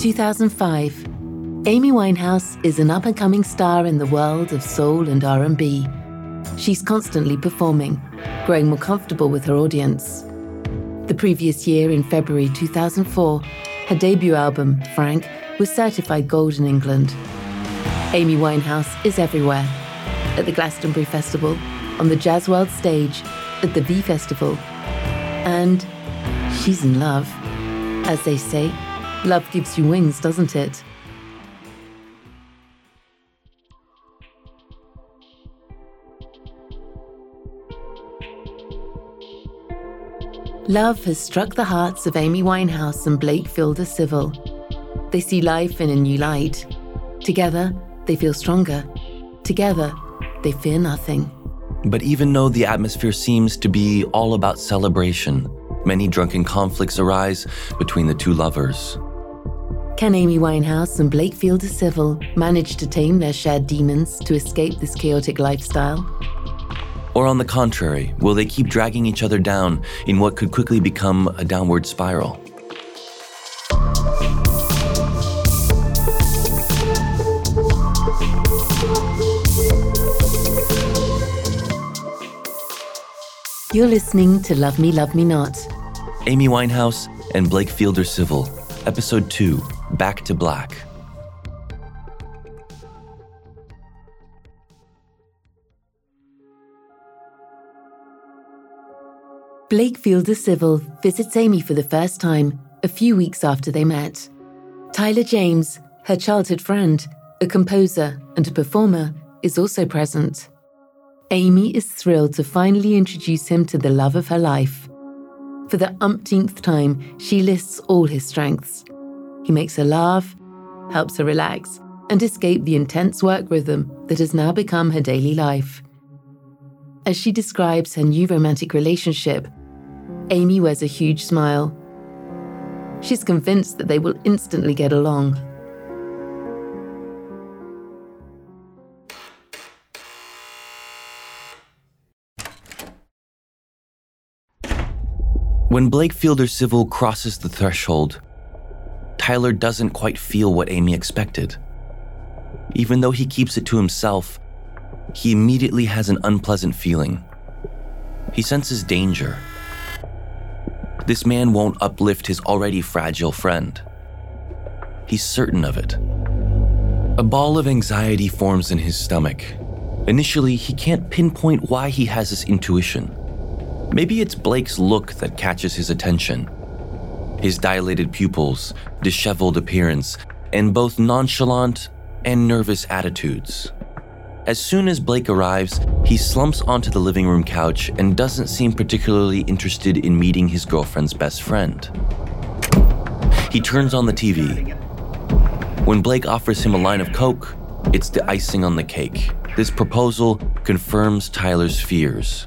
2005. Amy Winehouse is an up-and-coming star in the world of soul and R&B. She's constantly performing, growing more comfortable with her audience. The previous year, in February 2004, her debut album, Frank, was certified gold in England. Amy Winehouse is everywhere. At the Glastonbury Festival, on the Jazz World stage, at the V Festival. And she's in love. As they say, love gives you wings, doesn't it? Love has struck the hearts of Amy Winehouse and Blake Fielder Civil. They see life in a new light. Together, they feel stronger. Together, they fear nothing. But even though the atmosphere seems to be all about celebration, many drunken conflicts arise between the two lovers. Can Amy Winehouse and Blake Fielder Civil manage to tame their shared demons to escape this chaotic lifestyle? Or on the contrary, will they keep dragging each other down in what could quickly become a downward spiral? You're listening to Love Me, Love Me Not. Amy Winehouse and Blake Fielder Civil, Episode 2 Back to Black. Blake Fielder Civil visits Amy for the first time a few weeks after they met. Tyler James, her childhood friend, a composer and a performer, is also present. Amy is thrilled to finally introduce him to the love of her life. For the umpteenth time, she lists all his strengths. He makes her laugh, helps her relax, and escape the intense work rhythm that has now become her daily life. As she describes her new romantic relationship, Amy wears a huge smile. She's convinced that they will instantly get along. When Blake Fielder Civil crosses the threshold, Tyler doesn't quite feel what Amy expected. Even though he keeps it to himself, he immediately has an unpleasant feeling. He senses danger. This man won't uplift his already fragile friend. He's certain of it. A ball of anxiety forms in his stomach. Initially, he can't pinpoint why he has this intuition. Maybe it's Blake's look that catches his attention. His dilated pupils, disheveled appearance, and both nonchalant and nervous attitudes. As soon as Blake arrives, he slumps onto the living room couch and doesn't seem particularly interested in meeting his girlfriend's best friend. He turns on the TV. When Blake offers him a line of Coke, it's the icing on the cake. This proposal confirms Tyler's fears.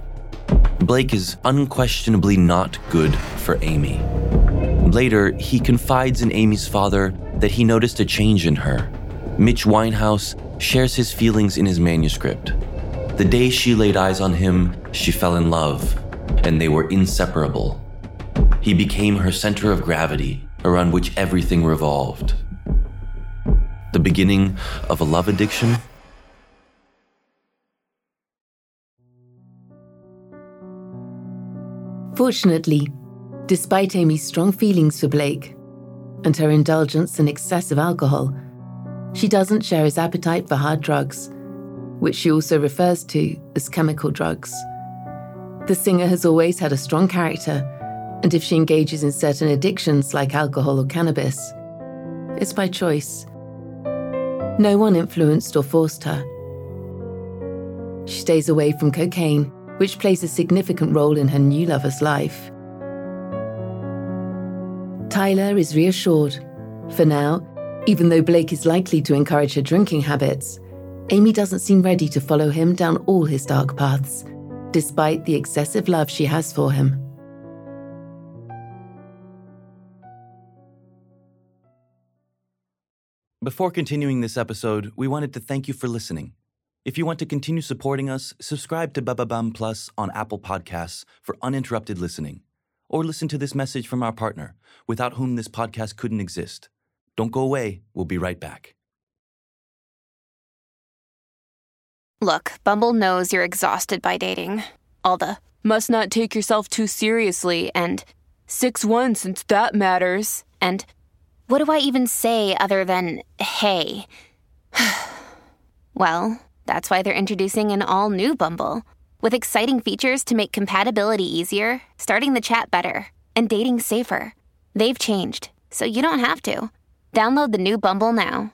Blake is unquestionably not good for Amy. Later, he confides in Amy's father that he noticed a change in her. Mitch Winehouse shares his feelings in his manuscript. The day she laid eyes on him, she fell in love, and they were inseparable. He became her center of gravity, around which everything revolved. The beginning of a love addiction Fortunately, despite Amy's strong feelings for Blake and her indulgence in excessive alcohol, she doesn't share his appetite for hard drugs, which she also refers to as chemical drugs. The singer has always had a strong character, and if she engages in certain addictions like alcohol or cannabis, it's by choice. No one influenced or forced her. She stays away from cocaine, which plays a significant role in her new lover's life. Tyler is reassured. For now, even though Blake is likely to encourage her drinking habits, Amy doesn't seem ready to follow him down all his dark paths, despite the excessive love she has for him. Before continuing this episode, we wanted to thank you for listening. If you want to continue supporting us, subscribe to Bababam Plus on Apple Podcasts for uninterrupted listening. Or listen to this message from our partner, without whom this podcast couldn't exist. Don't go away, we'll be right back. Look, Bumble knows you're exhausted by dating. All the must not take yourself too seriously and 6 1 since that matters. And what do I even say other than hey? well, that's why they're introducing an all new Bumble with exciting features to make compatibility easier, starting the chat better, and dating safer. They've changed, so you don't have to. Download the new Bumble now.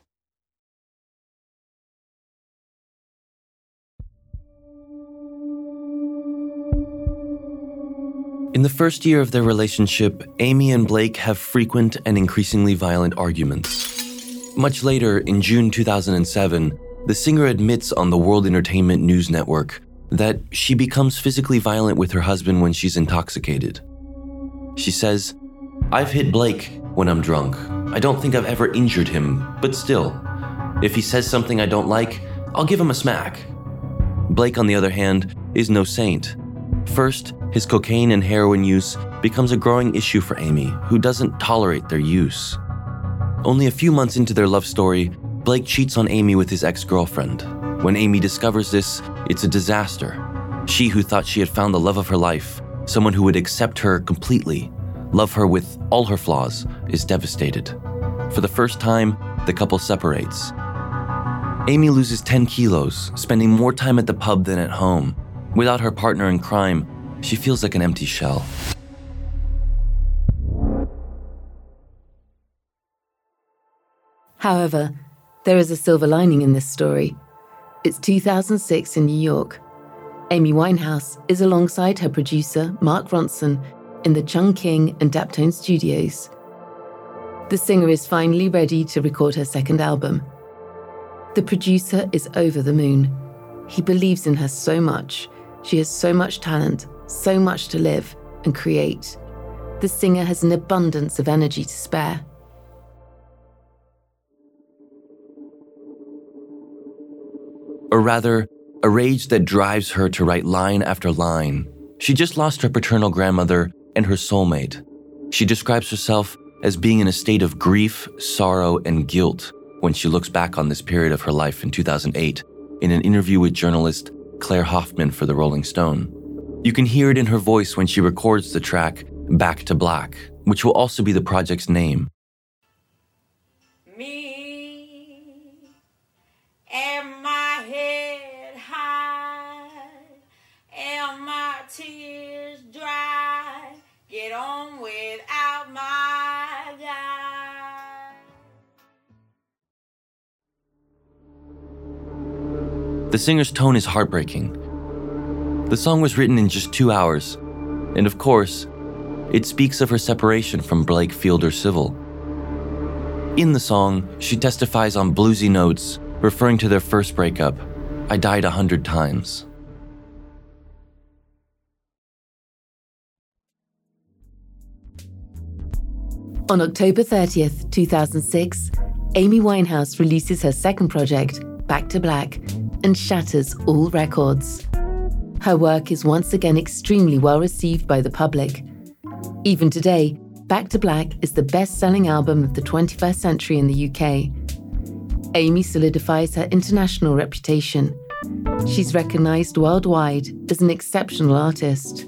In the first year of their relationship, Amy and Blake have frequent and increasingly violent arguments. Much later, in June 2007, the singer admits on the World Entertainment News Network that she becomes physically violent with her husband when she's intoxicated. She says, I've hit Blake when I'm drunk. I don't think I've ever injured him, but still, if he says something I don't like, I'll give him a smack. Blake, on the other hand, is no saint. First, his cocaine and heroin use becomes a growing issue for Amy, who doesn't tolerate their use. Only a few months into their love story, Blake cheats on Amy with his ex girlfriend. When Amy discovers this, it's a disaster. She, who thought she had found the love of her life, someone who would accept her completely, love her with all her flaws, is devastated. For the first time, the couple separates. Amy loses 10 kilos, spending more time at the pub than at home. Without her partner in crime, she feels like an empty shell. However, there is a silver lining in this story. It's 2006 in New York. Amy Winehouse is alongside her producer, Mark Ronson, in the Chung King and Daptone studios. The singer is finally ready to record her second album. The producer is over the moon. He believes in her so much. She has so much talent, so much to live and create. The singer has an abundance of energy to spare. Or rather, a rage that drives her to write line after line. She just lost her paternal grandmother and her soulmate. She describes herself as being in a state of grief, sorrow, and guilt when she looks back on this period of her life in 2008 in an interview with journalist Claire Hoffman for The Rolling Stone. You can hear it in her voice when she records the track Back to Black, which will also be the project's name. The singer's tone is heartbreaking. The song was written in just two hours, and of course, it speaks of her separation from Blake Fielder Civil. In the song, she testifies on bluesy notes, referring to their first breakup I died a hundred times. On October 30th, 2006, Amy Winehouse releases her second project, Back to Black, and shatters all records. Her work is once again extremely well received by the public. Even today, Back to Black is the best selling album of the 21st century in the UK. Amy solidifies her international reputation. She's recognised worldwide as an exceptional artist.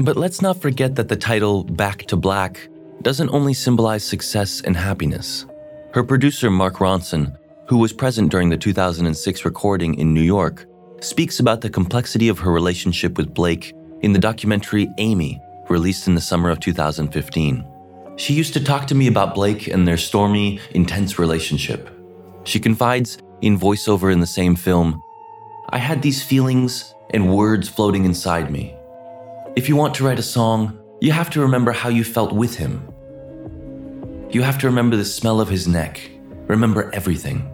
But let's not forget that the title Back to Black doesn't only symbolize success and happiness. Her producer, Mark Ronson, who was present during the 2006 recording in New York, speaks about the complexity of her relationship with Blake in the documentary Amy, released in the summer of 2015. She used to talk to me about Blake and their stormy, intense relationship. She confides in voiceover in the same film I had these feelings and words floating inside me. If you want to write a song, you have to remember how you felt with him. You have to remember the smell of his neck, remember everything.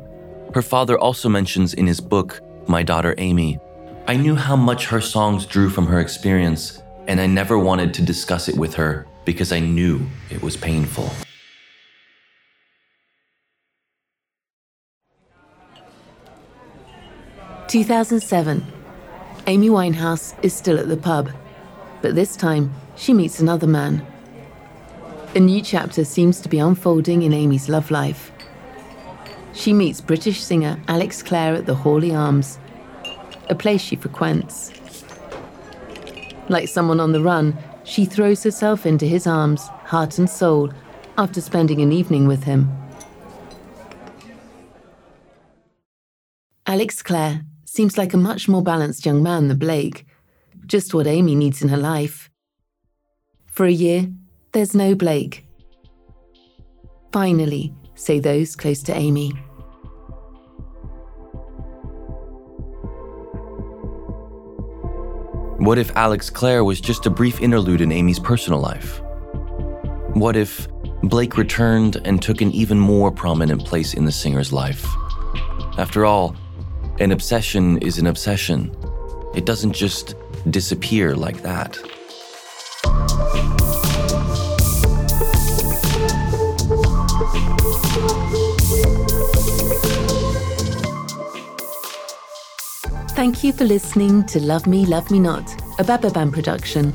Her father also mentions in his book, My Daughter Amy, I knew how much her songs drew from her experience, and I never wanted to discuss it with her because I knew it was painful. Two thousand seven. Amy Winehouse is still at the pub, but this time she meets another man. A new chapter seems to be unfolding in Amy's love life. She meets British singer Alex Clare at the Hawley Arms, a place she frequents. Like someone on the run, she throws herself into his arms, heart and soul, after spending an evening with him. Alex Clare seems like a much more balanced young man than Blake, just what Amy needs in her life. For a year, there's no Blake. Finally, say those close to Amy. What if Alex Clare was just a brief interlude in Amy's personal life? What if Blake returned and took an even more prominent place in the singer's life? After all, an obsession is an obsession. It doesn't just disappear like that. Thank you for listening to Love Me, Love Me Not, a Bababam production.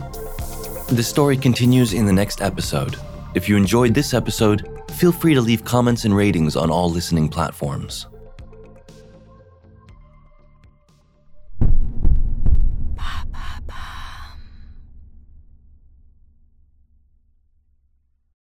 The story continues in the next episode. If you enjoyed this episode, feel free to leave comments and ratings on all listening platforms.